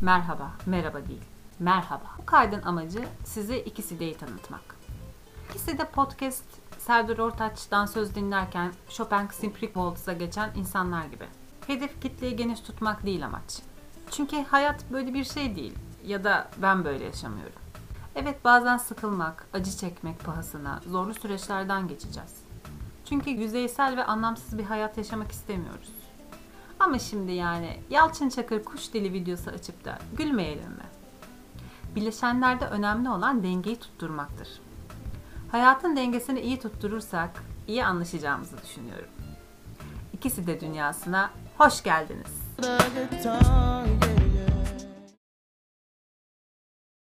Merhaba, merhaba değil. Merhaba. Bu kaydın amacı size ikisi deyi tanıtmak. İkisi de podcast Serdar Ortaç'tan söz dinlerken Chopin Simply Waltz'a geçen insanlar gibi. Hedef kitleyi geniş tutmak değil amaç. Çünkü hayat böyle bir şey değil ya da ben böyle yaşamıyorum. Evet bazen sıkılmak, acı çekmek pahasına zorlu süreçlerden geçeceğiz. Çünkü yüzeysel ve anlamsız bir hayat yaşamak istemiyoruz. Ama şimdi yani Yalçın Çakır kuş dili videosu açıp da gülmeyelim mi? Bileşenlerde önemli olan dengeyi tutturmaktır. Hayatın dengesini iyi tutturursak iyi anlaşacağımızı düşünüyorum. İkisi de dünyasına hoş geldiniz.